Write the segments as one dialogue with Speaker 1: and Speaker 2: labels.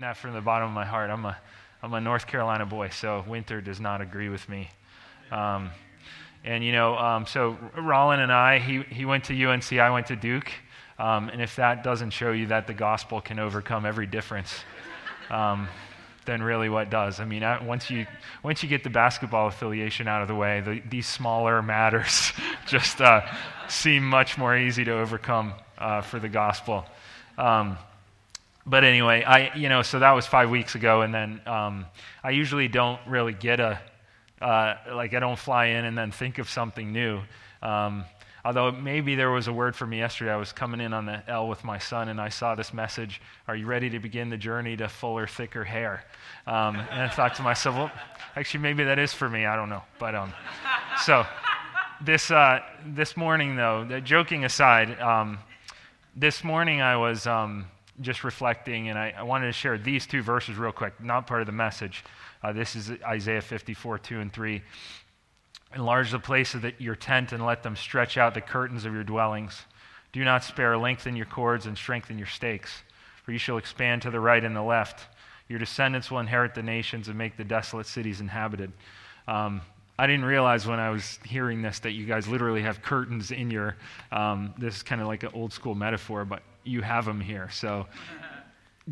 Speaker 1: that from the bottom of my heart. I'm a, I'm a North Carolina boy, so winter does not agree with me. Um, and, you know, um, so Rollin and I, he, he went to UNC, I went to Duke. Um, and if that doesn't show you that the gospel can overcome every difference, um, then really what does? I mean, once you, once you get the basketball affiliation out of the way, the, these smaller matters just uh, seem much more easy to overcome uh, for the gospel. Um, but anyway, I you know so that was five weeks ago, and then um, I usually don't really get a uh, like I don't fly in and then think of something new. Um, although maybe there was a word for me yesterday. I was coming in on the L with my son, and I saw this message: "Are you ready to begin the journey to fuller, thicker hair?" Um, and I thought to myself, "Well, actually, maybe that is for me. I don't know." But um, so this uh, this morning, though, joking aside, um, this morning I was um, just reflecting, and I, I, wanted to share these two verses real quick, not part of the message. Uh, this is Isaiah 54, 2 and 3. Enlarge the place of the, your tent and let them stretch out the curtains of your dwellings. Do not spare, lengthen your cords and strengthen your stakes, for you shall expand to the right and the left. Your descendants will inherit the nations and make the desolate cities inhabited. Um, I didn't realize when I was hearing this that you guys literally have curtains in your. Um, this is kind of like an old school metaphor, but you have them here. So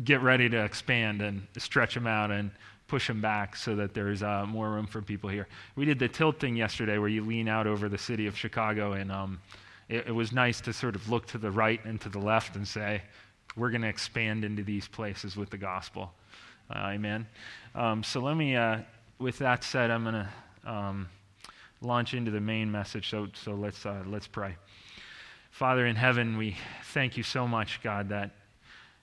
Speaker 1: get ready to expand and stretch them out and push them back so that there's uh, more room for people here. We did the tilting yesterday where you lean out over the city of Chicago, and um, it, it, was nice to sort of look to the right and to the left and say, we're going to expand into these places with the gospel. Uh, amen. Um, so let me, uh, with that said, I'm going to um, launch into the main message. So, so let's, uh, let's pray. Father in heaven, we thank you so much, God, that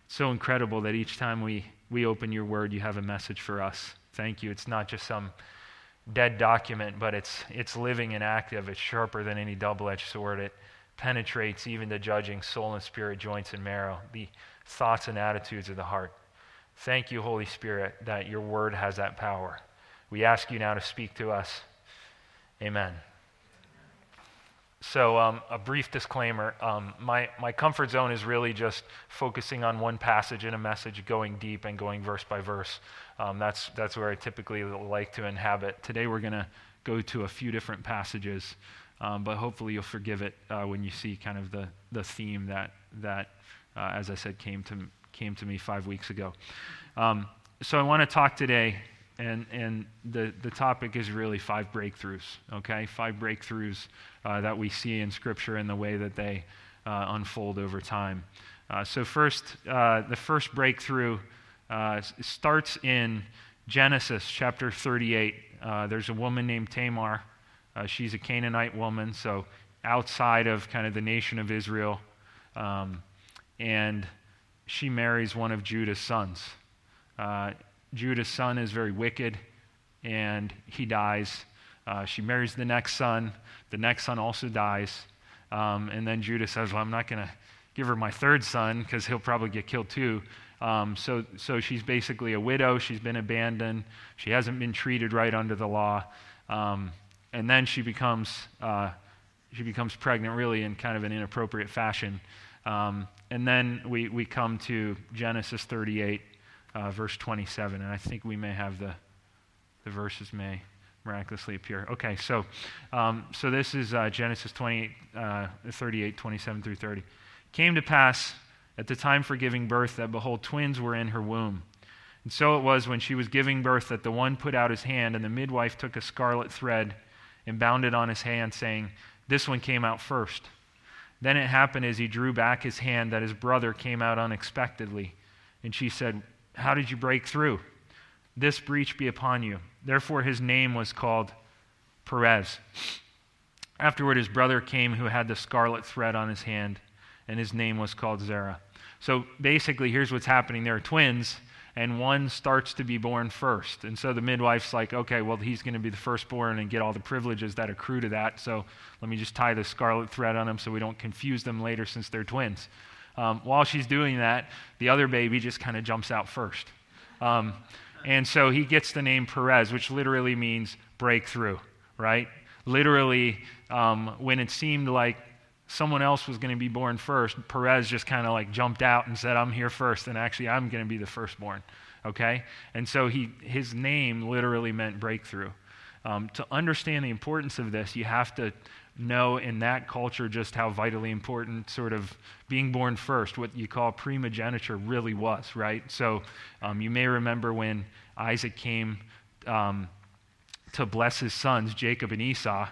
Speaker 1: it's so incredible that each time we, we open your word, you have a message for us. Thank you. It's not just some dead document, but it's, it's living and active. It's sharper than any double edged sword. It penetrates even the judging soul and spirit, joints and marrow, the thoughts and attitudes of the heart. Thank you, Holy Spirit, that your word has that power. We ask you now to speak to us. Amen. So, um, a brief disclaimer um, my, my comfort zone is really just focusing on one passage in a message, going deep and going verse by verse. Um, that's, that's where I typically like to inhabit. Today, we're going to go to a few different passages, um, but hopefully, you'll forgive it uh, when you see kind of the, the theme that, that uh, as I said, came to, came to me five weeks ago. Um, so, I want to talk today and, and the, the topic is really five breakthroughs, okay? Five breakthroughs uh, that we see in Scripture and the way that they uh, unfold over time. Uh, so, first, uh, the first breakthrough uh, starts in Genesis chapter 38. Uh, there's a woman named Tamar. she's a Canaanite woman, so outside of kind of the nation of Israel. Um, and she marries one of Judah's sons. Judah's son is very wicked, and he dies. Uh, she marries the next son. The next son also dies. Um, and then Judah says, Well, I'm not going to give her my third son because he'll probably get killed too. Um, so, so she's basically a widow. She's been abandoned. She hasn't been treated right under the law. Um, and then she becomes, uh, she becomes pregnant, really, in kind of an inappropriate fashion. Um, and then we, we come to Genesis 38 uh, verse 27. And I think we may have the, the verses may miraculously appear. Okay, so, um, so this is uh, Genesis 28, uh, 38, 27 through 30. Came to pass at the time for giving birth that, behold, twins were in her womb. And so it was when she was giving birth that the one put out his hand, and the midwife took a scarlet thread and bound it on his hand, saying, This one came out first. Then it happened as he drew back his hand that his brother came out unexpectedly. And she said, how did you break through? This breach be upon you. Therefore, his name was called Perez. Afterward, his brother came who had the scarlet thread on his hand, and his name was called Zerah. So basically, here's what's happening there are twins, and one starts to be born first. And so the midwife's like, okay, well, he's going to be the firstborn and get all the privileges that accrue to that. So let me just tie the scarlet thread on him so we don't confuse them later since they're twins. Um, while she's doing that, the other baby just kind of jumps out first. Um, and so he gets the name Perez, which literally means breakthrough, right? Literally, um, when it seemed like someone else was going to be born first, Perez just kind of like jumped out and said, I'm here first, and actually I'm going to be the firstborn. Okay? And so he, his name literally meant breakthrough. Um, to understand the importance of this, you have to know in that culture just how vitally important sort of being born first, what you call primogeniture, really was, right? So um, you may remember when Isaac came um, to bless his sons, Jacob and Esau.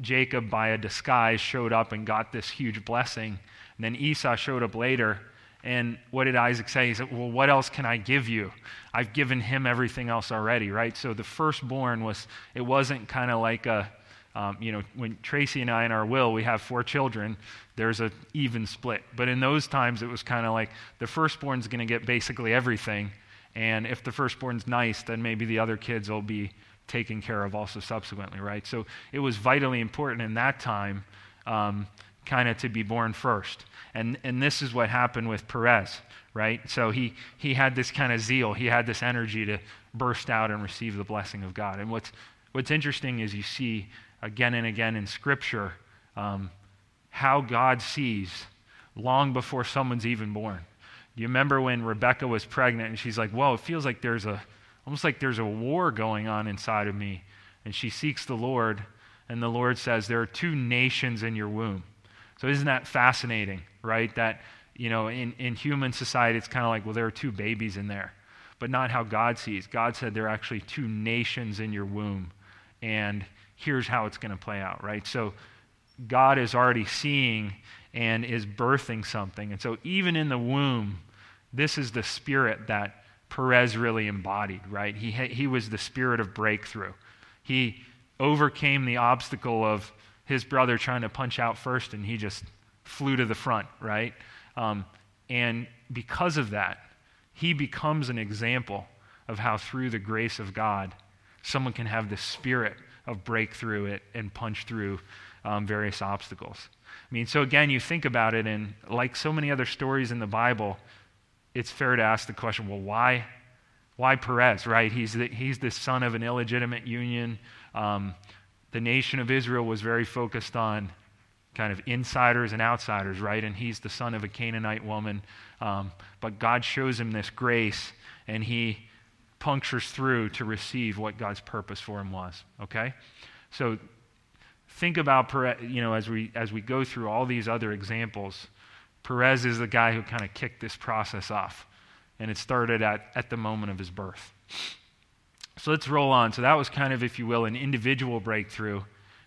Speaker 1: Jacob, by a disguise, showed up and got this huge blessing. And then Esau showed up later. And what did Isaac say? He said, Well, what else can I give you? I've given him everything else already, right? So the firstborn was, it wasn't kind of like a, um, you know, when Tracy and I in our will, we have four children, there's an even split. But in those times, it was kind of like the firstborn's going to get basically everything. And if the firstborn's nice, then maybe the other kids will be taken care of also subsequently, right? So it was vitally important in that time um, kind of to be born first. And, and this is what happened with Perez, right? So he, he had this kind of zeal, he had this energy to burst out and receive the blessing of God. And what's, what's interesting is you see again and again in Scripture um, how God sees long before someone's even born. You remember when Rebecca was pregnant and she's like, Whoa, it feels like there's a almost like there's a war going on inside of me. And she seeks the Lord, and the Lord says, There are two nations in your womb. So isn't that fascinating, right? That, you know, in, in human society, it's kind of like, well, there are two babies in there. But not how God sees. God said there are actually two nations in your womb. And here's how it's going to play out, right? So God is already seeing and is birthing something. And so even in the womb, this is the spirit that Perez really embodied, right? He, he was the spirit of breakthrough. He overcame the obstacle of his brother trying to punch out first, and he just flew to the front, right? Um, and because of that, he becomes an example of how, through the grace of God, someone can have the spirit of breakthrough it and punch through um, various obstacles. I mean, so again, you think about it, and like so many other stories in the Bible, it's fair to ask the question well, why? Why Perez, right? He's the, he's the son of an illegitimate union. Um, the nation of Israel was very focused on kind of insiders and outsiders, right? And he's the son of a Canaanite woman. Um, but God shows him this grace, and he punctures through to receive what God's purpose for him was. Okay? So think about Perez, you know, as we as we go through all these other examples, Perez is the guy who kind of kicked this process off. And it started at, at the moment of his birth. So let's roll on. So that was kind of, if you will, an individual breakthrough.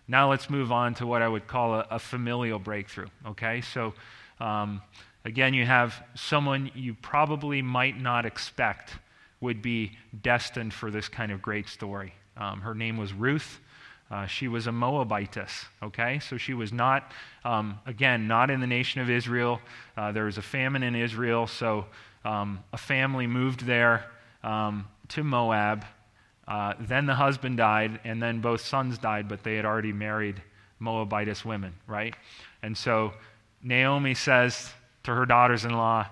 Speaker 1: Now let's move on to what I would call a, a familial breakthrough. Okay? So um, again, you have someone you probably might not expect would be destined for this kind of great story. Um, her name was Ruth. Uh, she was a Moabitess, okay? So she was not, um, again, not in the nation of Israel. Uh, there was a famine in Israel, so um, a family moved there um, to Moab. Uh, then the husband died, and then both sons died, but they had already married Moabitess women, right? And so Naomi says to her daughters in law,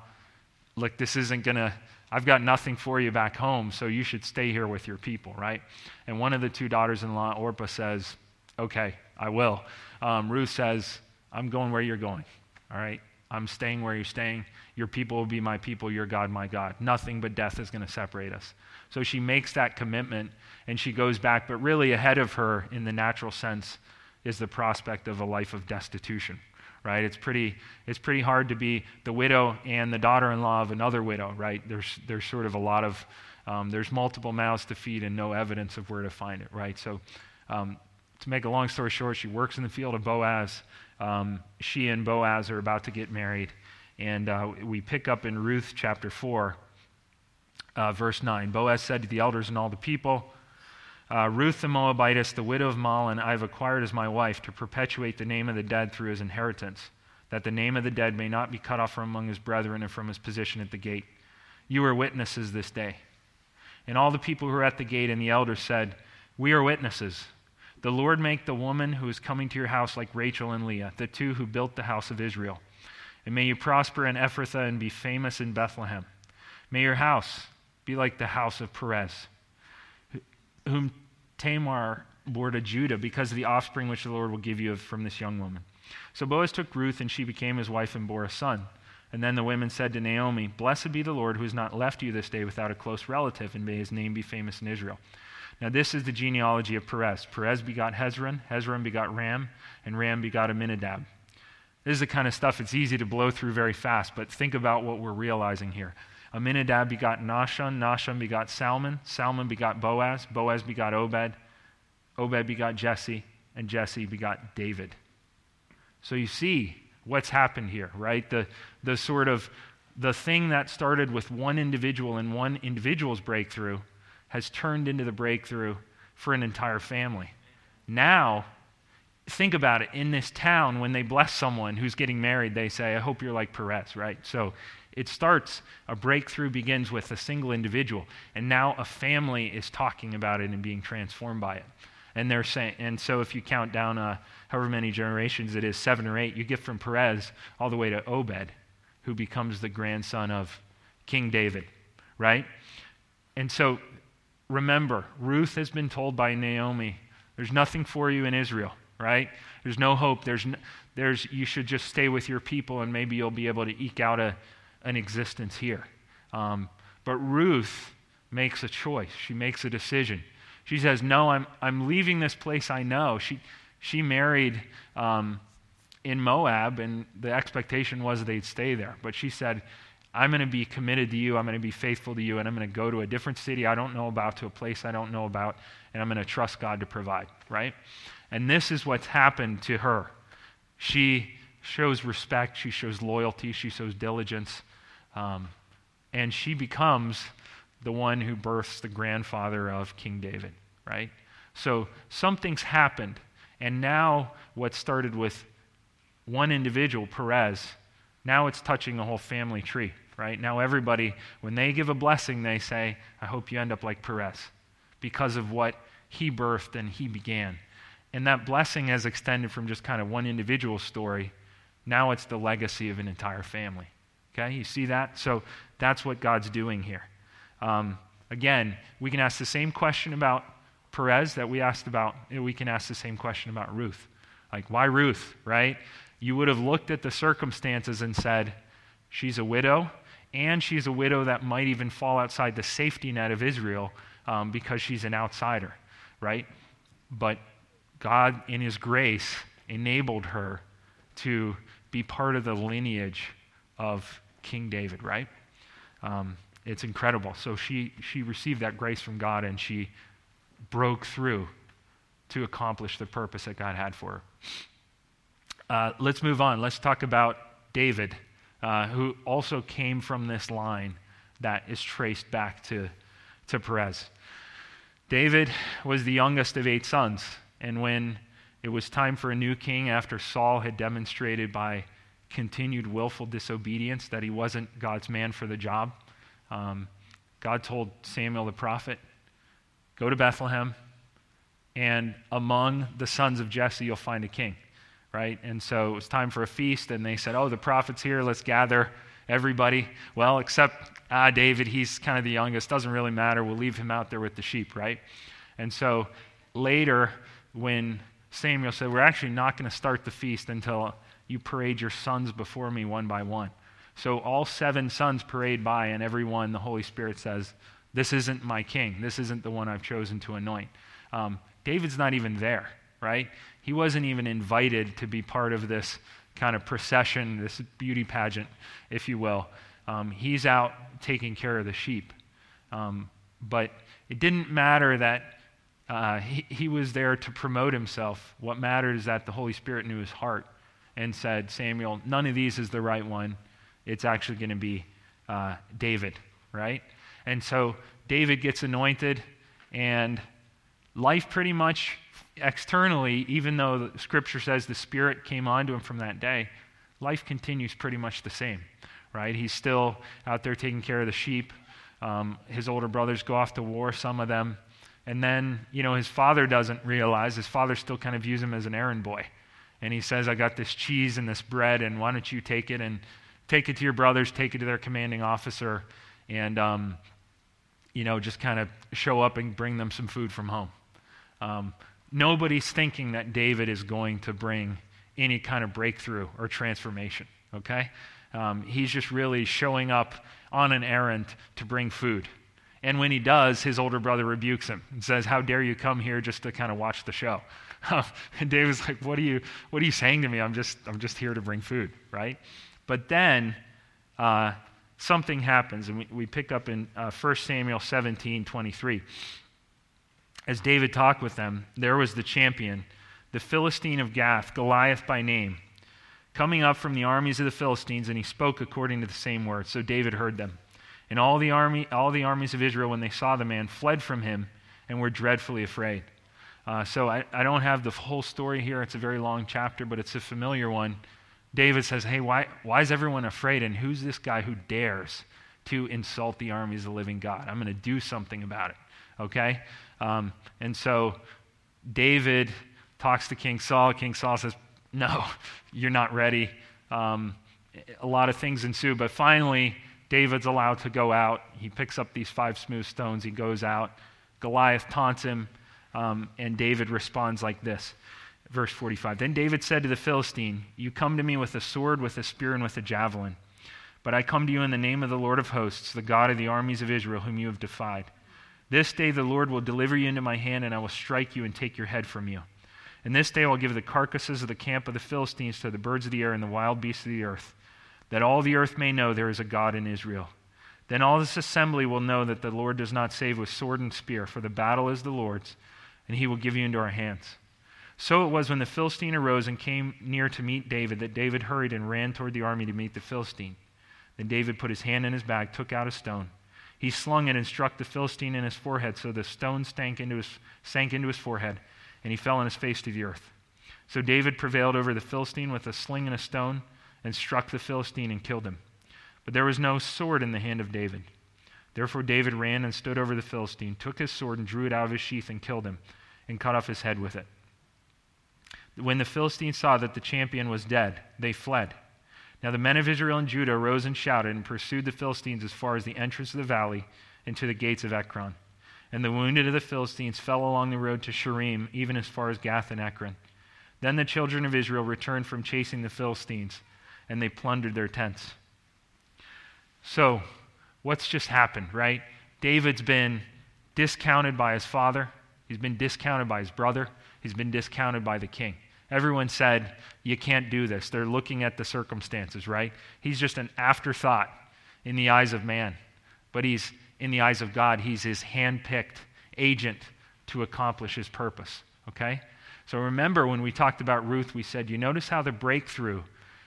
Speaker 1: Look, this isn't going to I've got nothing for you back home, so you should stay here with your people, right? And one of the two daughters in law, Orpah, says, Okay, I will. Um, Ruth says, I'm going where you're going, all right? I'm staying where you're staying. Your people will be my people, your God, my God. Nothing but death is going to separate us. So she makes that commitment and she goes back, but really ahead of her, in the natural sense, is the prospect of a life of destitution right? It's pretty, it's pretty hard to be the widow and the daughter in law of another widow, right? There's, there's sort of a lot of, um, there's multiple mouths to feed and no evidence of where to find it, right? So, um, to make a long story short, she works in the field of Boaz. Um, she and Boaz are about to get married. And uh, we pick up in Ruth chapter 4, uh, verse 9. Boaz said to the elders and all the people, uh, Ruth the Moabitess, the widow of Mahlon, I have acquired as my wife to perpetuate the name of the dead through his inheritance, that the name of the dead may not be cut off from among his brethren and from his position at the gate. You are witnesses this day. And all the people who were at the gate and the elders said, We are witnesses. The Lord make the woman who is coming to your house like Rachel and Leah, the two who built the house of Israel. And may you prosper in Ephrathah and be famous in Bethlehem. May your house be like the house of Perez whom Tamar bore to Judah because of the offspring which the Lord will give you from this young woman. So Boaz took Ruth, and she became his wife and bore a son. And then the women said to Naomi, Blessed be the Lord who has not left you this day without a close relative, and may his name be famous in Israel. Now, this is the genealogy of Perez. Perez begot Hezron, Hezron begot Ram, and Ram begot Amminadab. This is the kind of stuff it's easy to blow through very fast, but think about what we're realizing here. Amminadab begot Nahshon, Nahshon begot Salmon, Salmon begot Boaz, Boaz begot Obed, Obed begot Jesse, and Jesse begot David. So you see what's happened here, right? The, the sort of the thing that started with one individual and one individual's breakthrough has turned into the breakthrough for an entire family. Now, think about it. In this town, when they bless someone who's getting married, they say, I hope you're like Perez, right? So it starts, a breakthrough begins with a single individual, and now a family is talking about it and being transformed by it. And they're saying, and so if you count down uh, however many generations it is, seven or eight, you get from Perez all the way to Obed, who becomes the grandson of King David, right? And so remember, Ruth has been told by Naomi, there's nothing for you in Israel, right? There's no hope. There's, there's, you should just stay with your people and maybe you'll be able to eke out a, an existence here. Um, but Ruth makes a choice. She makes a decision. She says, No, I'm, I'm leaving this place I know. She, she married um, in Moab, and the expectation was they'd stay there. But she said, I'm going to be committed to you. I'm going to be faithful to you, and I'm going to go to a different city I don't know about, to a place I don't know about, and I'm going to trust God to provide, right? And this is what's happened to her. She shows respect, she shows loyalty, she shows diligence, um, and she becomes the one who births the grandfather of King David, right? So something's happened. And now what started with one individual, Perez, now it's touching the whole family tree, right? Now everybody, when they give a blessing, they say, I hope you end up like Perez because of what he birthed and he began. And that blessing has extended from just kind of one individual story. Now it's the legacy of an entire family. Okay, you see that? So that's what God's doing here. Um, again, we can ask the same question about Perez that we asked about, we can ask the same question about Ruth. Like, why Ruth, right? You would have looked at the circumstances and said, she's a widow, and she's a widow that might even fall outside the safety net of Israel um, because she's an outsider, right? But God, in His grace, enabled her to be part of the lineage of King David, right? Um, it's incredible. So she, she received that grace from God and she broke through to accomplish the purpose that God had for her. Uh, let's move on. Let's talk about David, uh, who also came from this line that is traced back to, to Perez. David was the youngest of eight sons, and when it was time for a new king after Saul had demonstrated by continued willful disobedience that he wasn't God's man for the job, um, God told Samuel the prophet, Go to Bethlehem, and among the sons of Jesse, you'll find a king, right? And so it was time for a feast, and they said, Oh, the prophet's here, let's gather everybody. Well, except ah, David, he's kind of the youngest, doesn't really matter, we'll leave him out there with the sheep, right? And so later, when Samuel said, We're actually not going to start the feast until you parade your sons before me one by one. So all seven sons parade by, and every one, the Holy Spirit says, this isn't my king. This isn't the one I've chosen to anoint. Um, David's not even there, right? He wasn't even invited to be part of this kind of procession, this beauty pageant, if you will. Um, he's out taking care of the sheep. Um, but it didn't matter that uh, he, he was there to promote himself. What mattered is that the Holy Spirit knew his heart and said, Samuel, none of these is the right one. It's actually going to be uh, David, right? And so David gets anointed, and life pretty much externally, even though the scripture says the Spirit came onto him from that day, life continues pretty much the same, right? He's still out there taking care of the sheep. Um, his older brothers go off to war, some of them. And then, you know, his father doesn't realize, his father still kind of views him as an errand boy. And he says, I got this cheese and this bread, and why don't you take it and take it to your brothers, take it to their commanding officer, and um, you know, just kind of show up and bring them some food from home. Um, nobody's thinking that David is going to bring any kind of breakthrough or transformation, okay? Um, he's just really showing up on an errand to bring food. And when he does, his older brother rebukes him and says, How dare you come here just to kind of watch the show? and David's like, what are, you, what are you saying to me? I'm just, I'm just here to bring food, right? But then uh, something happens, and we, we pick up in uh, 1 Samuel 17 23. As David talked with them, there was the champion, the Philistine of Gath, Goliath by name, coming up from the armies of the Philistines, and he spoke according to the same words. So David heard them. And all the, army, all the armies of Israel, when they saw the man, fled from him and were dreadfully afraid. Uh, so I, I don't have the whole story here. It's a very long chapter, but it's a familiar one. David says, Hey, why, why is everyone afraid? And who's this guy who dares to insult the armies of the living God? I'm going to do something about it. Okay? Um, and so David talks to King Saul. King Saul says, No, you're not ready. Um, a lot of things ensue, but finally, David's allowed to go out. He picks up these five smooth stones. He goes out. Goliath taunts him, um, and David responds like this. Verse 45 Then David said to the Philistine, You come to me with a sword, with a spear, and with a javelin. But I come to you in the name of the Lord of hosts, the God of the armies of Israel, whom you have defied. This day the Lord will deliver you into my hand, and I will strike you and take your head from you. And this day I will give the carcasses of the camp of the Philistines to the birds of the air and the wild beasts of the earth, that all the earth may know there is a God in Israel. Then all this assembly will know that the Lord does not save with sword and spear, for the battle is the Lord's, and he will give you into our hands. So it was when the Philistine arose and came near to meet David that David hurried and ran toward the army to meet the Philistine. Then David put his hand in his bag, took out a stone he slung it and struck the Philistine in his forehead, so the stone sank into his, sank into his forehead, and he fell on his face to the earth. So David prevailed over the Philistine with a sling and a stone, and struck the Philistine and killed him. But there was no sword in the hand of David. Therefore David ran and stood over the Philistine, took his sword and drew it out of his sheath and killed him, and cut off his head with it. When the Philistines saw that the champion was dead, they fled. Now the men of Israel and Judah rose and shouted and pursued the Philistines as far as the entrance of the valley and to the gates of Ekron. And the wounded of the Philistines fell along the road to Shaaraim, even as far as Gath and Ekron. Then the children of Israel returned from chasing the Philistines, and they plundered their tents. So, what's just happened, right? David's been discounted by his father, he's been discounted by his brother, he's been discounted by the king. Everyone said, You can't do this. They're looking at the circumstances, right? He's just an afterthought in the eyes of man. But he's, in the eyes of God, he's his hand picked agent to accomplish his purpose, okay? So remember when we talked about Ruth, we said, You notice how the breakthrough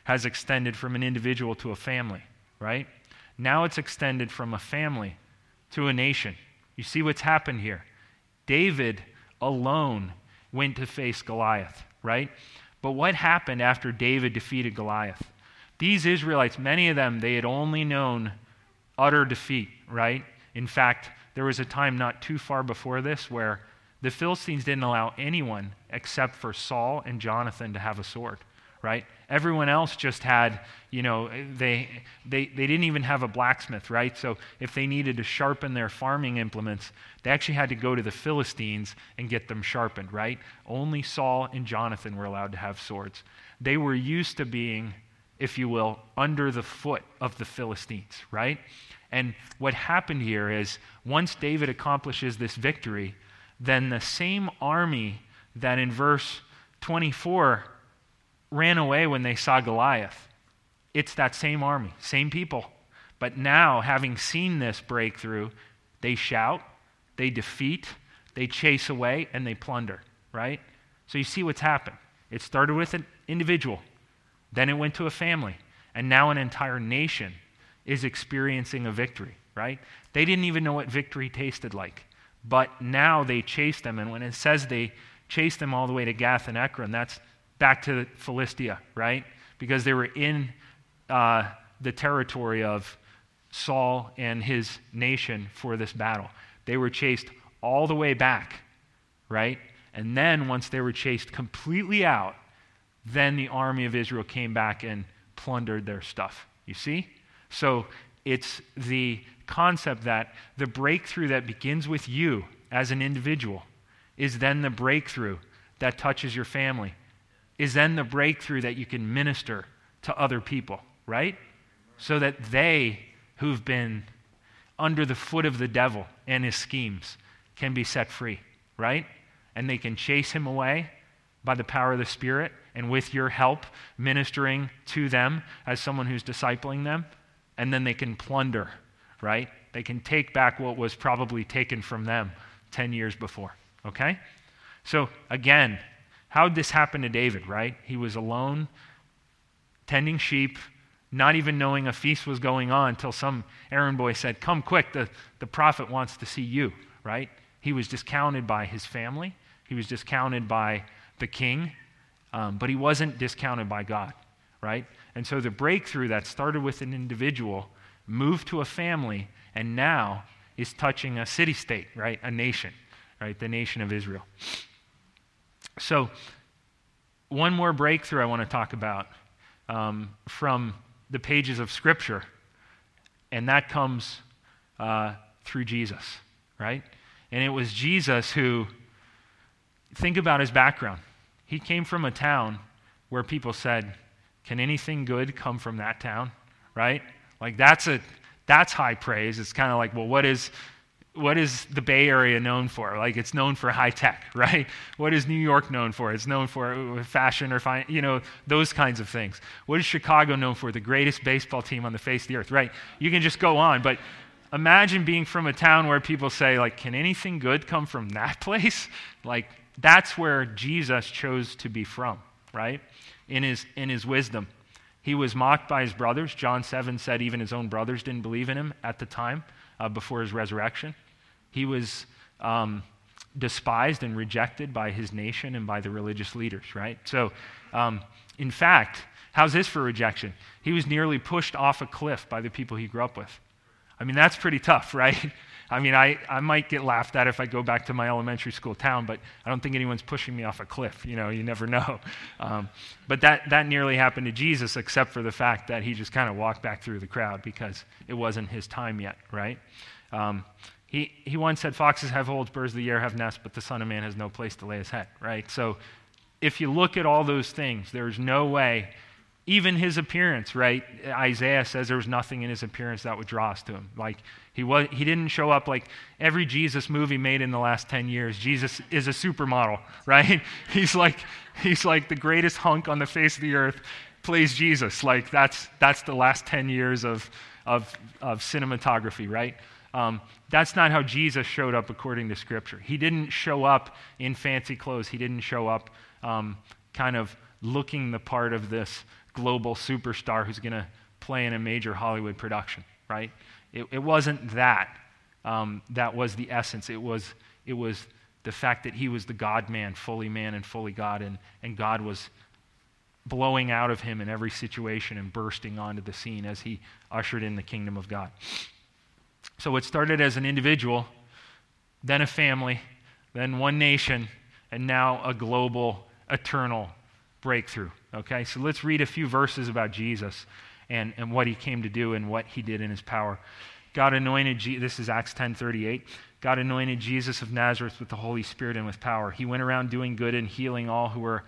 Speaker 1: has extended from an individual to a family, right? Now it's extended from a family to a nation. You see what's happened here? David alone went to face Goliath right? But what happened after David defeated Goliath? These Israelites, many of them, they had only known utter defeat, right? In fact, there was a time not too far before this where the Philistines didn't allow anyone except for Saul and Jonathan to have a sword right? Everyone else just had, you know, they, they, they didn't even have a blacksmith, right? So if they needed to sharpen their farming implements, they actually had to go to the Philistines and get them sharpened, right? Only Saul and Jonathan were allowed to have swords. They were used to being, if you will, under the foot of the Philistines, right? And what happened here is once David accomplishes this victory, then the same army that in verse 24 ran away when they saw Goliath. It's that same army, same people. But now, having seen this breakthrough, they shout, they defeat, they chase away, and they plunder, right? So you see what's happened. It started with an individual, then it went to a family, and now an entire nation is experiencing a victory, right? They didn't even know what victory tasted like. But now they chase them, and when it says they chase them all the way to Gath and Ekron, that's back to Philistia, right? Because they were in uh, the territory of Saul and his nation for this battle. They were chased all the way back, right? And then, once they were chased completely out, then the army of Israel came back and plundered their stuff. You see? So it's the concept that the breakthrough that begins with you as an individual is then the breakthrough that touches your family, is then the breakthrough that you can minister to other people, right? So that they who've been under the foot of the devil and his schemes can be set free, right? And they can chase him away by the power of the Spirit and with your help ministering to them as someone who's discipling them. And then they can plunder, right? They can take back what was probably taken from them 10 years before, okay? So, again, how did this happen to David, right? He was alone, tending sheep, not even knowing a feast was going on until some errand boy said, Come quick, the, the prophet wants to see you, right? He was discounted by his family, he was discounted by the king, um, but he wasn't discounted by God, right? And so the breakthrough that started with an individual moved to a family and now is touching a city state, right? A nation, right? The nation of Israel. So, one more breakthrough I want to talk about um, from the pages of Scripture, and that comes uh, through Jesus, right? And it was Jesus who, think about his background. He came from a town where people said, Can anything good come from that town? Right? Like, that's a. That's high praise. It's kind of like, well, what is what is the Bay Area known for? Like it's known for high tech, right? What is New York known for? It's known for uh, fashion or fine, you know, those kinds of things. What is Chicago known for? The greatest baseball team on the face of the earth, right? You can just go on, but imagine being from a town where people say like, can anything good come from that place? Like that's where Jesus chose to be from, right? In his in his wisdom. He was mocked by his brothers. John 7 said even his own brothers didn't believe in him at the time uh, before his resurrection. He was um, despised and rejected by his nation and by the religious leaders, right? So, um, in fact, how's this for rejection? He was nearly pushed off a cliff by the people he grew up with. I mean, that's pretty tough, right? I mean, I, I might get laughed at if I go back to my elementary school town, but I don't think anyone's pushing me off a cliff. You know, you never know. Um, but that, that nearly happened to Jesus, except for the fact that he just kind of walked back through the crowd because it wasn't his time yet, right? Um, he, he once said, Foxes have holes, birds of the air have nests, but the Son of Man has no place to lay his head, right? So if you look at all those things, there's no way, even his appearance, right? Isaiah says there was nothing in his appearance that would draw us to him. Like, he, was, he didn't show up like every Jesus movie made in the last 10 years. Jesus is a supermodel, right? He's like, he's like the greatest hunk on the face of the earth, plays Jesus. Like, that's, that's the last 10 years of, of, of cinematography, right? Um, that's not how Jesus showed up according to Scripture. He didn't show up in fancy clothes, he didn't show up um, kind of looking the part of this global superstar who's going to play in a major Hollywood production, right? It, it wasn't that. Um, that was the essence. It was, it was the fact that he was the God man, fully man and fully God, and, and God was blowing out of him in every situation and bursting onto the scene as he ushered in the kingdom of God. So it started as an individual, then a family, then one nation, and now a global, eternal breakthrough. Okay, so let's read a few verses about Jesus and, and what he came to do and what he did in his power. God anointed, Je- this is Acts 10.38. God anointed Jesus of Nazareth with the Holy Spirit and with power. He went around doing good and healing all who were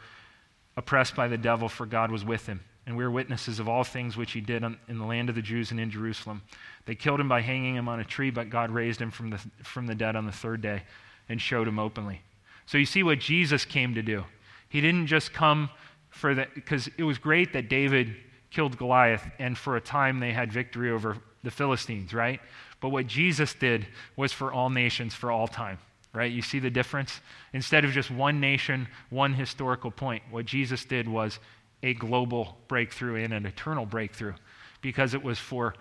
Speaker 1: oppressed by the devil, for God was with him. And we are witnesses of all things which he did in the land of the Jews and in Jerusalem. They killed him by hanging him on a tree, but God raised him from the, from the dead on the third day and showed him openly. So you see what Jesus came to do. He didn't just come for that, because it was great that David killed Goliath, and for a time they had victory over the Philistines, right? But what Jesus did was for all nations, for all time, right? You see the difference? Instead of just one nation, one historical point, what Jesus did was a global breakthrough and an eternal breakthrough because it was for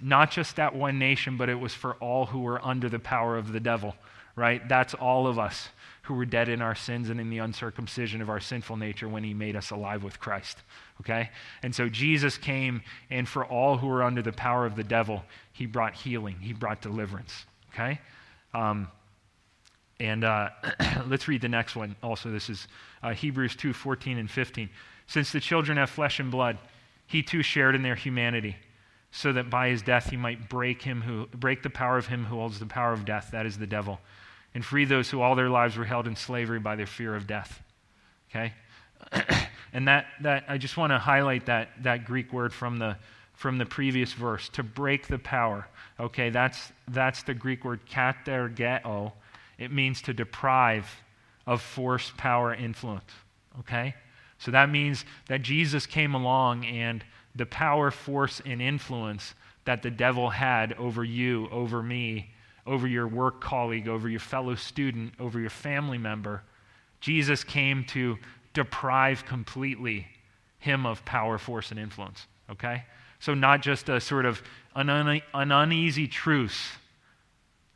Speaker 1: not just that one nation, but it was for all who were under the power of the devil, right? That's all of us who were dead in our sins and in the uncircumcision of our sinful nature when he made us alive with Christ, okay? And so Jesus came, and for all who were under the power of the devil, he brought healing, he brought deliverance, okay? Um, and uh, let's read the next one also. This is uh, Hebrews 2 14 and 15. Since the children have flesh and blood, he too shared in their humanity, so that by his death he might break, him who, break the power of him who holds the power of death, that is the devil, and free those who all their lives were held in slavery by their fear of death. Okay? And that, that I just want to highlight that, that Greek word from the, from the previous verse, to break the power. Okay, that's, that's the Greek word katargeo. It means to deprive of force, power, influence. Okay? So that means that Jesus came along and the power, force, and influence that the devil had over you, over me, over your work colleague, over your fellow student, over your family member, Jesus came to deprive completely him of power, force, and influence. Okay? So, not just a sort of an, an uneasy truce.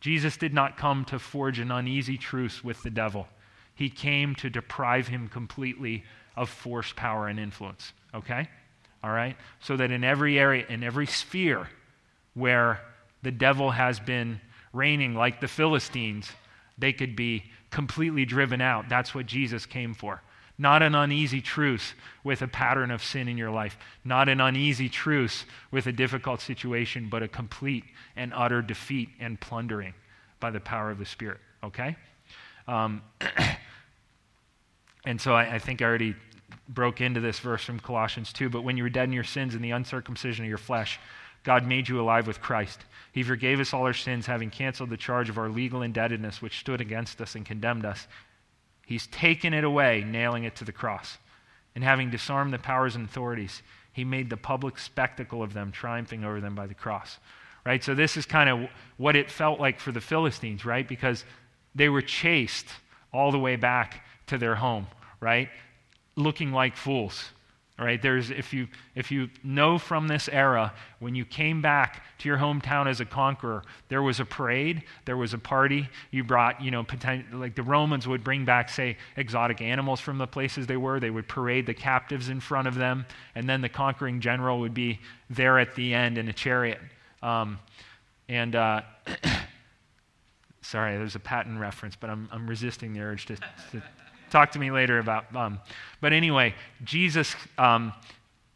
Speaker 1: Jesus did not come to forge an uneasy truce with the devil. He came to deprive him completely of force, power, and influence. Okay? All right? So that in every area, in every sphere where the devil has been reigning, like the Philistines, they could be completely driven out. That's what Jesus came for. Not an uneasy truce with a pattern of sin in your life. Not an uneasy truce with a difficult situation, but a complete and utter defeat and plundering by the power of the Spirit. Okay? Um, and so I, I think I already broke into this verse from Colossians 2. But when you were dead in your sins and the uncircumcision of your flesh, God made you alive with Christ. He forgave us all our sins, having canceled the charge of our legal indebtedness which stood against us and condemned us. He's taken it away, nailing it to the cross. And having disarmed the powers and authorities, he made the public spectacle of them, triumphing over them by the cross. Right? So, this is kind of what it felt like for the Philistines, right? Because they were chased all the way back to their home, right? Looking like fools. Right? there's, if, you, if you know from this era, when you came back to your hometown as a conqueror, there was a parade, there was a party. You brought, you know, potent, like the Romans would bring back, say, exotic animals from the places they were. They would parade the captives in front of them, and then the conquering general would be there at the end in a chariot. Um, and uh, sorry, there's a Patton reference, but I'm, I'm resisting the urge to, to talk to me later about. Um, but anyway, Jesus, um,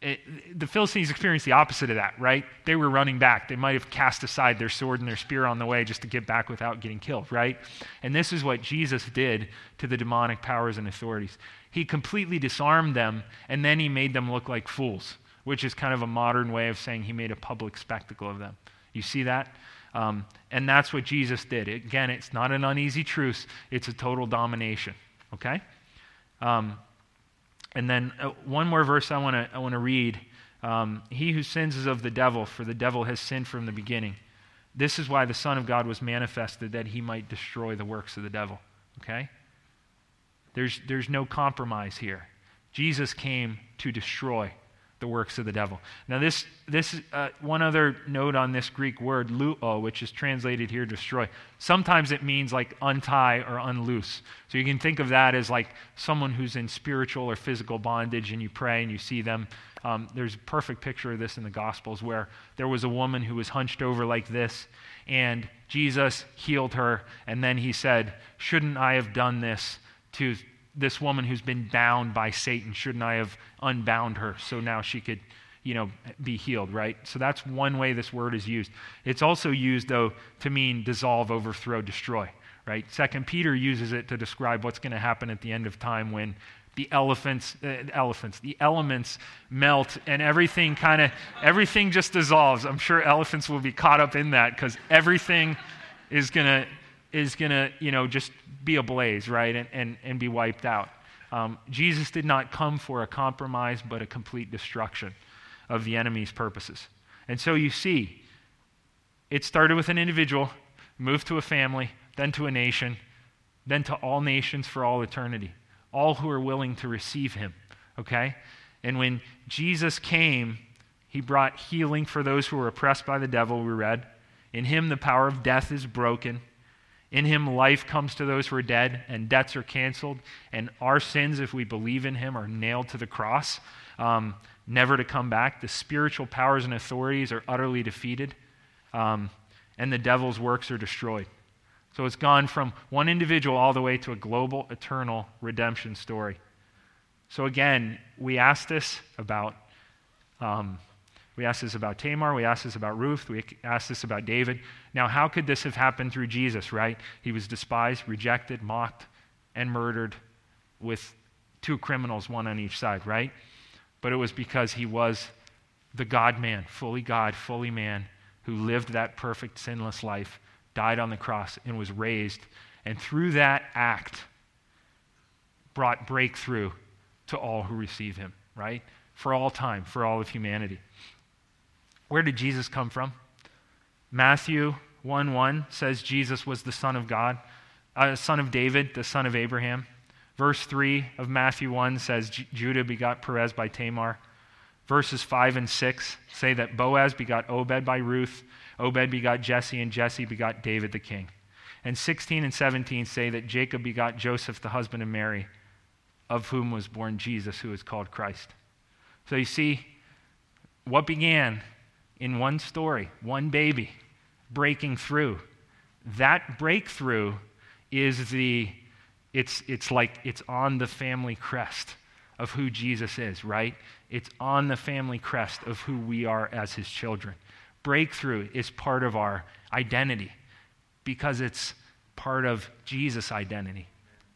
Speaker 1: it, the Philistines experienced the opposite of that, right? They were running back. They might have cast aside their sword and their spear on the way just to get back without getting killed, right? And this is what Jesus did to the demonic powers and authorities. He completely disarmed them, and then he made them look like fools, which is kind of a modern way of saying he made a public spectacle of them. You see that? Um, and that's what Jesus did. Again, it's not an uneasy truce, it's a total domination. Okay? Um, and then uh, one more verse I want to I want to read. Um, he who sins is of the devil, for the devil has sinned from the beginning. This is why the Son of God was manifested, that he might destroy the works of the devil. Okay? There's, there's no compromise here. Jesus came to destroy the works of the devil. Now, this, this uh, one other note on this Greek word, luo, which is translated here, destroy. Sometimes it means like untie or unloose. So you can think of that as like someone who's in spiritual or physical bondage and you pray and you see them. Um, there's a perfect picture of this in the Gospels where there was a woman who was hunched over like this and Jesus healed her. And then he said, Shouldn't I have done this to this woman who's been bound by Satan, shouldn't I have unbound her so now she could, you know, be healed, right? So that's one way this word is used. It's also used, though, to mean dissolve, overthrow, destroy, right? Second Peter uses it to describe what's going to happen at the end of time when the elephants, uh, elephants, the elements melt and everything kind of, everything just dissolves. I'm sure elephants will be caught up in that because everything is going to is going to, you know, just be ablaze, right, and, and, and be wiped out. Um, Jesus did not come for a compromise, but a complete destruction of the enemy's purposes. And so you see, it started with an individual, moved to a family, then to a nation, then to all nations for all eternity, all who are willing to receive him, okay? And when Jesus came, he brought healing for those who were oppressed by the devil, we read. In him, the power of death is broken. In him, life comes to those who are dead, and debts are canceled, and our sins, if we believe in him, are nailed to the cross, um, never to come back. The spiritual powers and authorities are utterly defeated, um, and the devil's works are destroyed. So it's gone from one individual all the way to a global, eternal redemption story. So again, we ask this about um, we ask this about Tamar. We ask this about Ruth. We ask this about David. Now, how could this have happened through Jesus, right? He was despised, rejected, mocked, and murdered with two criminals, one on each side, right? But it was because he was the God man, fully God, fully man, who lived that perfect, sinless life, died on the cross, and was raised. And through that act, brought breakthrough to all who receive him, right? For all time, for all of humanity. Where did Jesus come from? Matthew 1 1 says Jesus was the Son of God, uh, son of David, the son of Abraham. Verse 3 of Matthew 1 says Judah begot Perez by Tamar. Verses 5 and 6 say that Boaz begot Obed by Ruth, Obed begot Jesse, and Jesse begot David the king. And 16 and 17 say that Jacob begot Joseph, the husband of Mary, of whom was born Jesus, who is called Christ. So you see, what began in one story, one baby breaking through, that breakthrough is the, it's, it's like it's on the family crest of who Jesus is, right? It's on the family crest of who we are as his children. Breakthrough is part of our identity because it's part of Jesus' identity.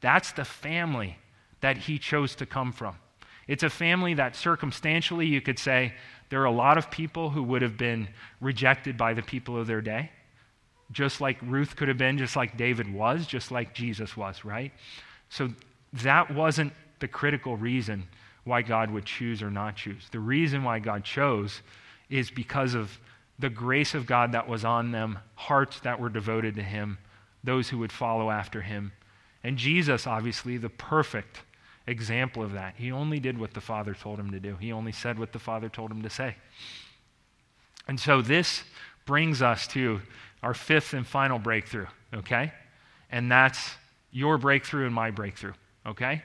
Speaker 1: That's the family that he chose to come from. It's a family that circumstantially you could say there are a lot of people who would have been rejected by the people of their day, just like Ruth could have been, just like David was, just like Jesus was, right? So that wasn't the critical reason why God would choose or not choose. The reason why God chose is because of the grace of God that was on them, hearts that were devoted to Him, those who would follow after Him. And Jesus, obviously, the perfect example of that. He only did what the Father told him to do, he only said what the Father told him to say. And so this brings us to our fifth and final breakthrough, okay? And that's your breakthrough and my breakthrough, okay?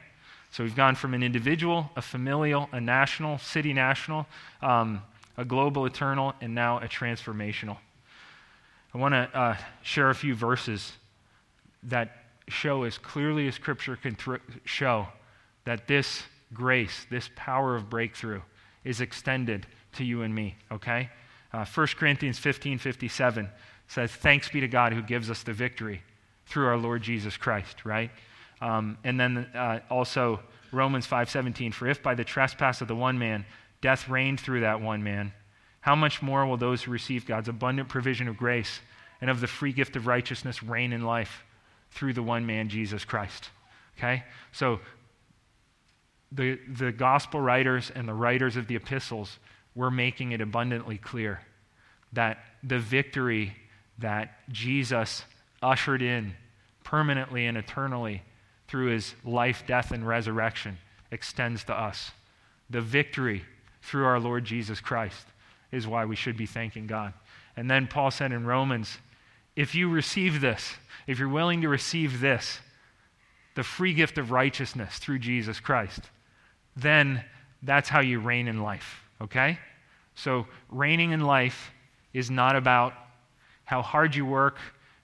Speaker 1: So we've gone from an individual, a familial, a national, city national, um, a global eternal, and now a transformational. I want to uh, share a few verses that show as clearly as Scripture can show that this grace, this power of breakthrough, is extended to you and me, okay? Uh, 1 Corinthians 15 57 says, Thanks be to God who gives us the victory through our Lord Jesus Christ, right? Um, and then uh, also Romans 5:17, for if by the trespass of the one man death reigned through that one man, how much more will those who receive God's abundant provision of grace and of the free gift of righteousness reign in life through the one man Jesus Christ? Okay? So the, the gospel writers and the writers of the epistles were making it abundantly clear that the victory that Jesus ushered in permanently and eternally through his life, death, and resurrection extends to us. The victory through our Lord Jesus Christ is why we should be thanking God. And then Paul said in Romans, if you receive this, if you're willing to receive this, the free gift of righteousness through Jesus Christ, then that's how you reign in life, okay? So, reigning in life is not about how hard you work,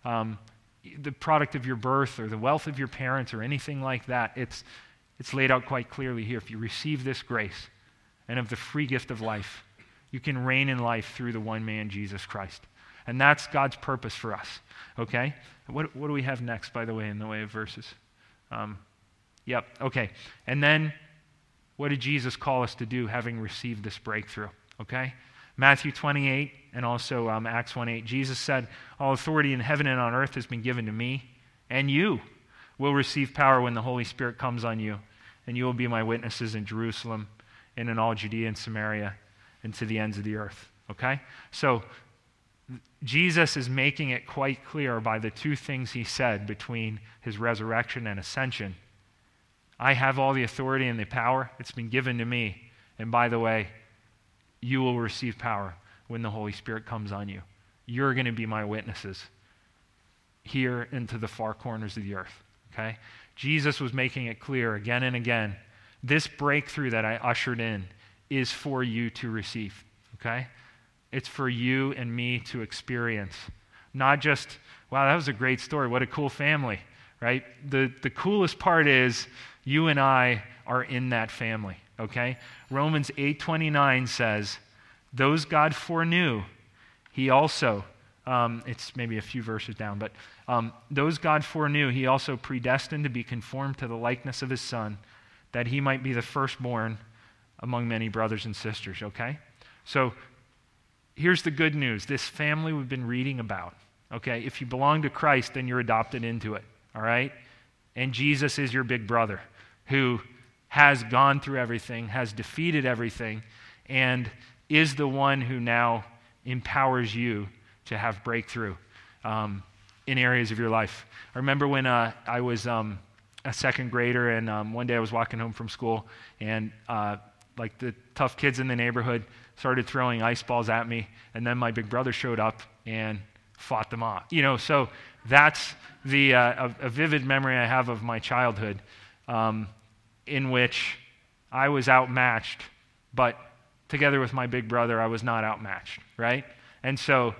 Speaker 1: um, the product of your birth or the wealth of your parents or anything like that. It's, it's laid out quite clearly here. If you receive this grace and of the free gift of life, you can reign in life through the one man, Jesus Christ. And that's God's purpose for us. Okay? What, what do we have next, by the way, in the way of verses? Um, yep, okay. And then, what did Jesus call us to do having received this breakthrough? Okay? Matthew 28 and also um, Acts 1 8. Jesus said, All authority in heaven and on earth has been given to me, and you will receive power when the Holy Spirit comes on you, and you will be my witnesses in Jerusalem and in all Judea and Samaria and to the ends of the earth. Okay? So, Jesus is making it quite clear by the two things he said between his resurrection and ascension. I have all the authority and the power. It's been given to me. And by the way, you will receive power when the Holy Spirit comes on you. You're going to be my witnesses here into the far corners of the earth. Okay? Jesus was making it clear again and again this breakthrough that I ushered in is for you to receive. Okay? It's for you and me to experience. Not just, wow, that was a great story. What a cool family, right? The, the coolest part is you and I are in that family okay? Romans 8:29 says, "Those God foreknew, he also um, it's maybe a few verses down, but um, those God foreknew, he also predestined to be conformed to the likeness of his Son, that he might be the firstborn among many brothers and sisters, okay? So here's the good news this family we've been reading about, okay? If you belong to Christ, then you're adopted into it, all right? And Jesus is your big brother who has gone through everything, has defeated everything, and is the one who now empowers you to have breakthrough um, in areas of your life. I remember when uh, I was um, a second grader, and um, one day I was walking home from school, and uh, like the tough kids in the neighborhood started throwing ice balls at me, and then my big brother showed up and fought them off. You know, so that's the uh, a, a, vivid memory I have of my childhood, um, in which I was outmatched, but together with my big brother, I was not outmatched, right? And so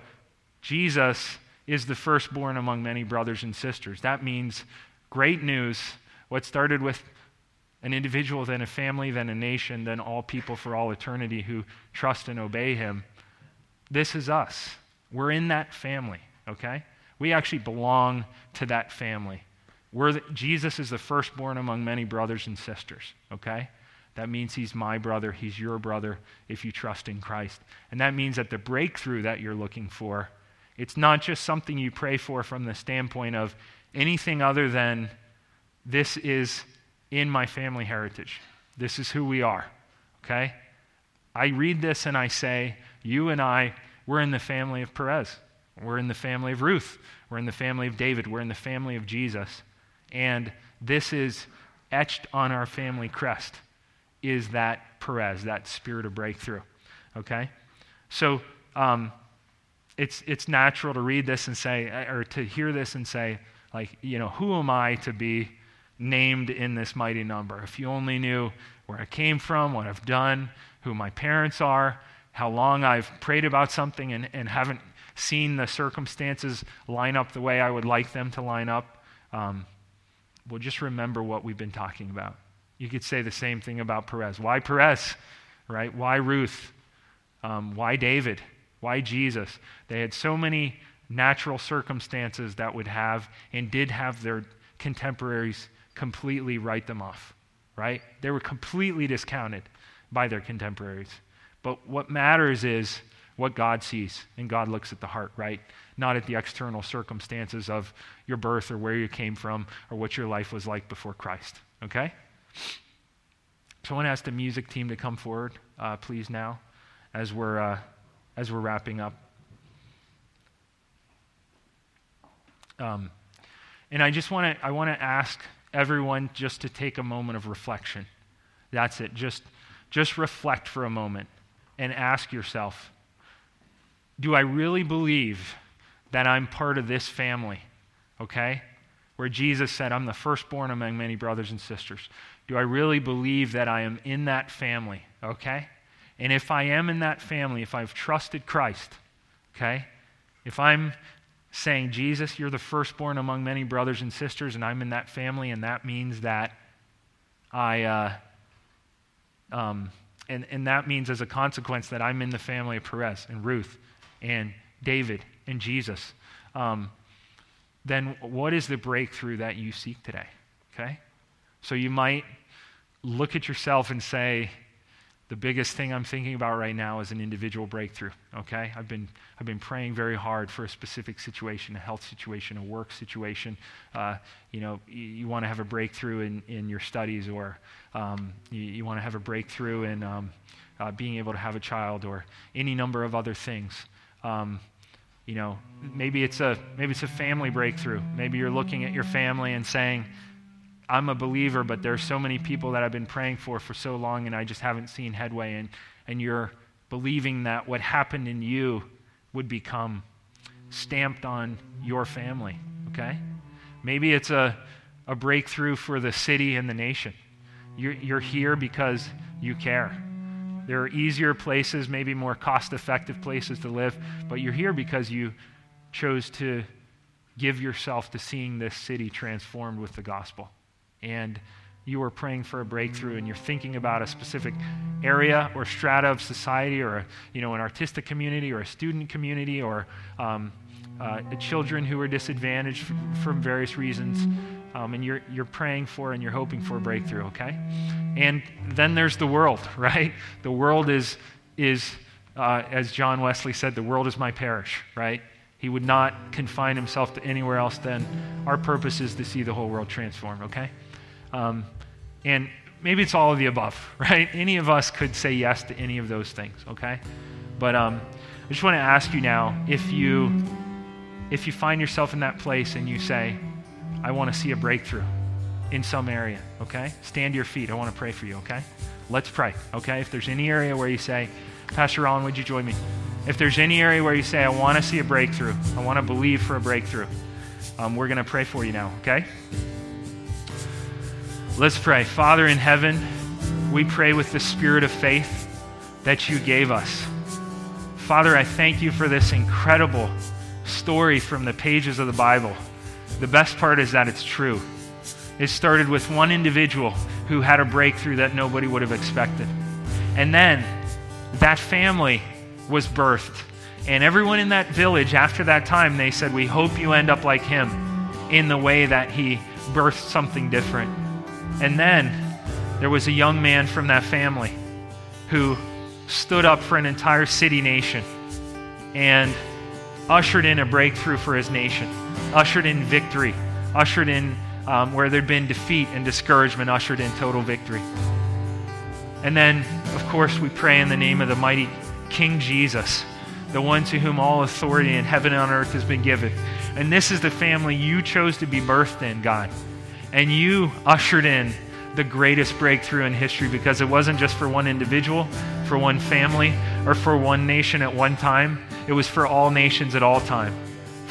Speaker 1: Jesus is the firstborn among many brothers and sisters. That means great news. What started with an individual, then a family, then a nation, then all people for all eternity who trust and obey him. This is us. We're in that family, okay? We actually belong to that family. The, Jesus is the firstborn among many brothers and sisters, okay? That means he's my brother, he's your brother if you trust in Christ. And that means that the breakthrough that you're looking for, it's not just something you pray for from the standpoint of anything other than this is in my family heritage. This is who we are, okay? I read this and I say, you and I, we're in the family of Perez. We're in the family of Ruth. We're in the family of David. We're in the family of Jesus. And this is etched on our family crest is that Perez, that spirit of breakthrough. Okay? So um, it's, it's natural to read this and say, or to hear this and say, like, you know, who am I to be named in this mighty number. If you only knew where I came from, what I've done, who my parents are, how long I've prayed about something and, and haven't seen the circumstances line up the way I would like them to line up, um, well, just remember what we've been talking about. You could say the same thing about Perez. Why Perez? Right? Why Ruth? Um, why David? Why Jesus? They had so many natural circumstances that would have and did have their contemporaries completely write them off, right? They were completely discounted by their contemporaries. But what matters is what God sees, and God looks at the heart, right? Not at the external circumstances of your birth or where you came from or what your life was like before Christ, okay? So I want to ask the music team to come forward, uh, please, now, as we're, uh, as we're wrapping up. Um, and I just want to I want to ask everyone just to take a moment of reflection. That's it. Just, just reflect for a moment and ask yourself Do I really believe that I'm part of this family? Okay? Where Jesus said, I'm the firstborn among many brothers and sisters. Do I really believe that I am in that family? Okay? And if I am in that family, if I've trusted Christ, okay? If I'm saying, Jesus, you're the firstborn among many brothers and sisters, and I'm in that family, and that means that I, uh, um, and, and that means as a consequence that I'm in the family of Perez and Ruth and David and Jesus. Um, then what is the breakthrough that you seek today? Okay? So you might look at yourself and say, the biggest thing I'm thinking about right now is an individual breakthrough. Okay, I've been I've been praying very hard for a specific situation, a health situation, a work situation. Uh, you know, you, you want to have a breakthrough in, in your studies, or um, you, you want to have a breakthrough in um, uh, being able to have a child, or any number of other things. Um, you know, maybe it's a maybe it's a family breakthrough. Maybe you're looking at your family and saying I'm a believer, but there's so many people that I've been praying for for so long and I just haven't seen headway. And, and you're believing that what happened in you would become stamped on your family, okay? Maybe it's a, a breakthrough for the city and the nation. You're, you're here because you care. There are easier places, maybe more cost effective places to live, but you're here because you chose to give yourself to seeing this city transformed with the gospel. And you are praying for a breakthrough and you're thinking about a specific area or strata of society or a, you know an artistic community or a student community or um, uh, children who are disadvantaged from, from various reasons um, and you're, you're praying for and you're hoping for a breakthrough, okay? And then there's the world, right? The world is, is uh, as John Wesley said, the world is my parish, right? He would not confine himself to anywhere else then. Our purpose is to see the whole world transformed, okay? Um, and maybe it's all of the above, right? Any of us could say yes to any of those things, okay? But um, I just want to ask you now if you if you find yourself in that place and you say, I want to see a breakthrough in some area, okay? Stand to your feet. I want to pray for you, okay? Let's pray, okay? If there's any area where you say, Pastor Ron, would you join me? If there's any area where you say, I want to see a breakthrough, I want to believe for a breakthrough, um, we're going to pray for you now, okay? Let's pray. Father in heaven, we pray with the spirit of faith that you gave us. Father, I thank you for this incredible story from the pages of the Bible. The best part is that it's true. It started with one individual who had a breakthrough that nobody would have expected. And then that family was birthed. And everyone in that village, after that time, they said, We hope you end up like him in the way that he birthed something different. And then there was a young man from that family who stood up for an entire city nation and ushered in a breakthrough for his nation, ushered in victory, ushered in um, where there'd been defeat and discouragement, ushered in total victory. And then, of course, we pray in the name of the mighty King Jesus, the one to whom all authority in heaven and on earth has been given. And this is the family you chose to be birthed in, God. And you ushered in the greatest breakthrough in history because it wasn't just for one individual, for one family, or for one nation at one time. It was for all nations at all time,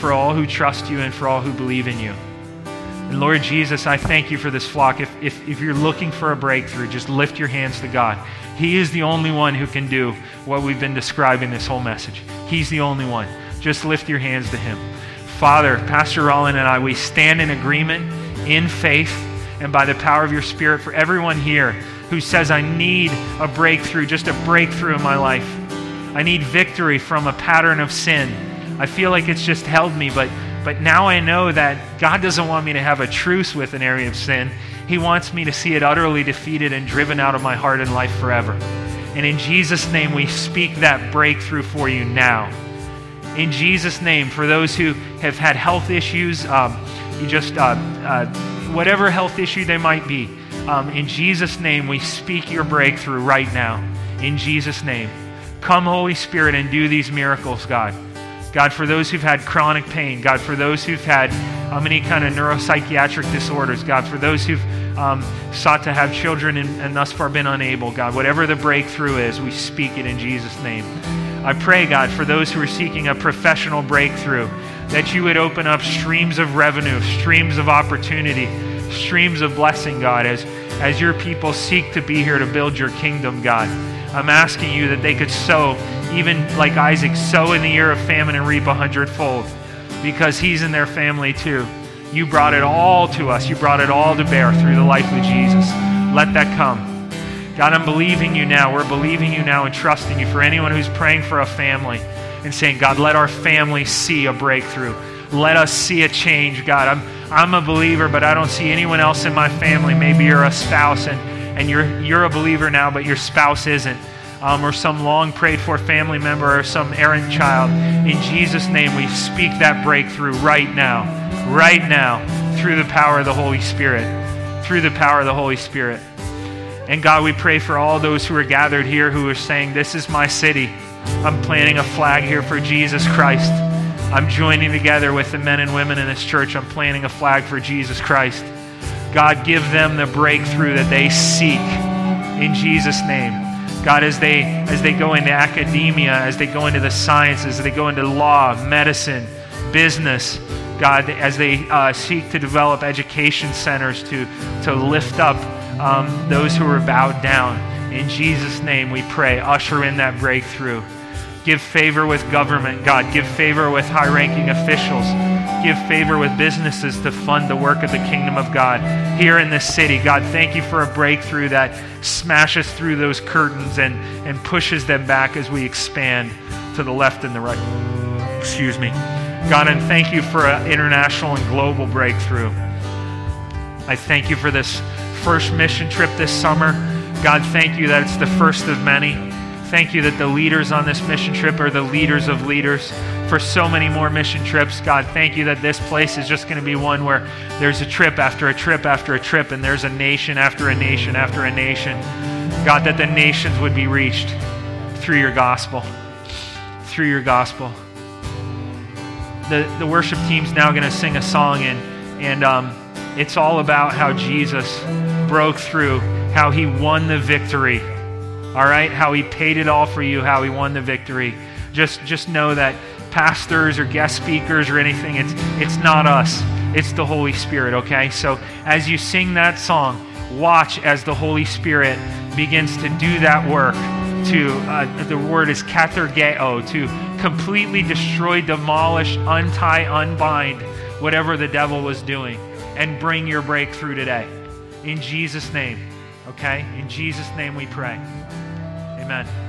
Speaker 1: for all who trust you and for all who believe in you. And Lord Jesus, I thank you for this flock. If, if, if you're looking for a breakthrough, just lift your hands to God. He is the only one who can do what we've been describing this whole message. He's the only one. Just lift your hands to Him. Father, Pastor Rollin and I, we stand in agreement in faith and by the power of your Spirit for everyone here who says, I need a breakthrough, just a breakthrough in my life. I need victory from a pattern of sin. I feel like it's just held me, but, but now I know that God doesn't want me to have a truce with an area of sin. He wants me to see it utterly defeated and driven out of my heart and life forever. And in Jesus' name, we speak that breakthrough for you now. In Jesus' name, for those who have had health issues, um, you just, uh, uh, whatever health issue they might be, um, in Jesus' name, we speak your breakthrough right now. In Jesus' name. Come, Holy Spirit, and do these miracles, God. God, for those who've had chronic pain, God, for those who've had um, any kind of neuropsychiatric disorders, God, for those who've um, sought to have children and, and thus far been unable, God, whatever the breakthrough is, we speak it in Jesus' name. I pray, God, for those who are seeking a professional breakthrough, that you would open up streams of revenue, streams of opportunity, streams of blessing, God, as, as your people seek to be here to build your kingdom, God. I'm asking you that they could sow, even like Isaac, sow in the year of famine and reap a hundredfold, because he's in their family too. You brought it all to us. You brought it all to bear through the life of Jesus. Let that come. God, I'm believing you now. We're believing you now and trusting you for anyone who's praying for a family and saying, God, let our family see a breakthrough. Let us see a change, God. I'm, I'm a believer, but I don't see anyone else in my family. Maybe you're a spouse and, and you're, you're a believer now, but your spouse isn't. Um, or some long prayed for family member or some errant child. In Jesus' name, we speak that breakthrough right now, right now, through the power of the Holy Spirit. Through the power of the Holy Spirit. And God, we pray for all those who are gathered here who are saying, This is my city. I'm planting a flag here for Jesus Christ. I'm joining together with the men and women in this church. I'm planting a flag for Jesus Christ. God, give them the breakthrough that they seek in Jesus' name. God, as they as they go into academia, as they go into the sciences, as they go into law, medicine, business, God, as they uh, seek to develop education centers to to lift up um, those who are bowed down. In Jesus' name, we pray. Usher in that breakthrough. Give favor with government, God. Give favor with high ranking officials. Give favor with businesses to fund the work of the kingdom of God here in this city. God, thank you for a breakthrough that smashes through those curtains and, and pushes them back as we expand to the left and the right. Excuse me. God, and thank you for an international and global breakthrough. I thank you for this first mission trip this summer. God, thank you that it's the first of many. Thank you that the leaders on this mission trip are the leaders of leaders for so many more mission trips. God, thank you that this place is just going to be one where there's a trip after a trip after a trip, and there's a nation after a nation after a nation. God, that the nations would be reached through your gospel. Through your gospel. The, the worship team's now going to sing a song, and, and um, it's all about how Jesus broke through, how he won the victory. All right? How he paid it all for you, how he won the victory. Just, just know that pastors or guest speakers or anything, it's, it's not us. It's the Holy Spirit, okay? So as you sing that song, watch as the Holy Spirit begins to do that work to, uh, the word is katargeo, to completely destroy, demolish, untie, unbind whatever the devil was doing and bring your breakthrough today. In Jesus' name, okay? In Jesus' name we pray. Amen.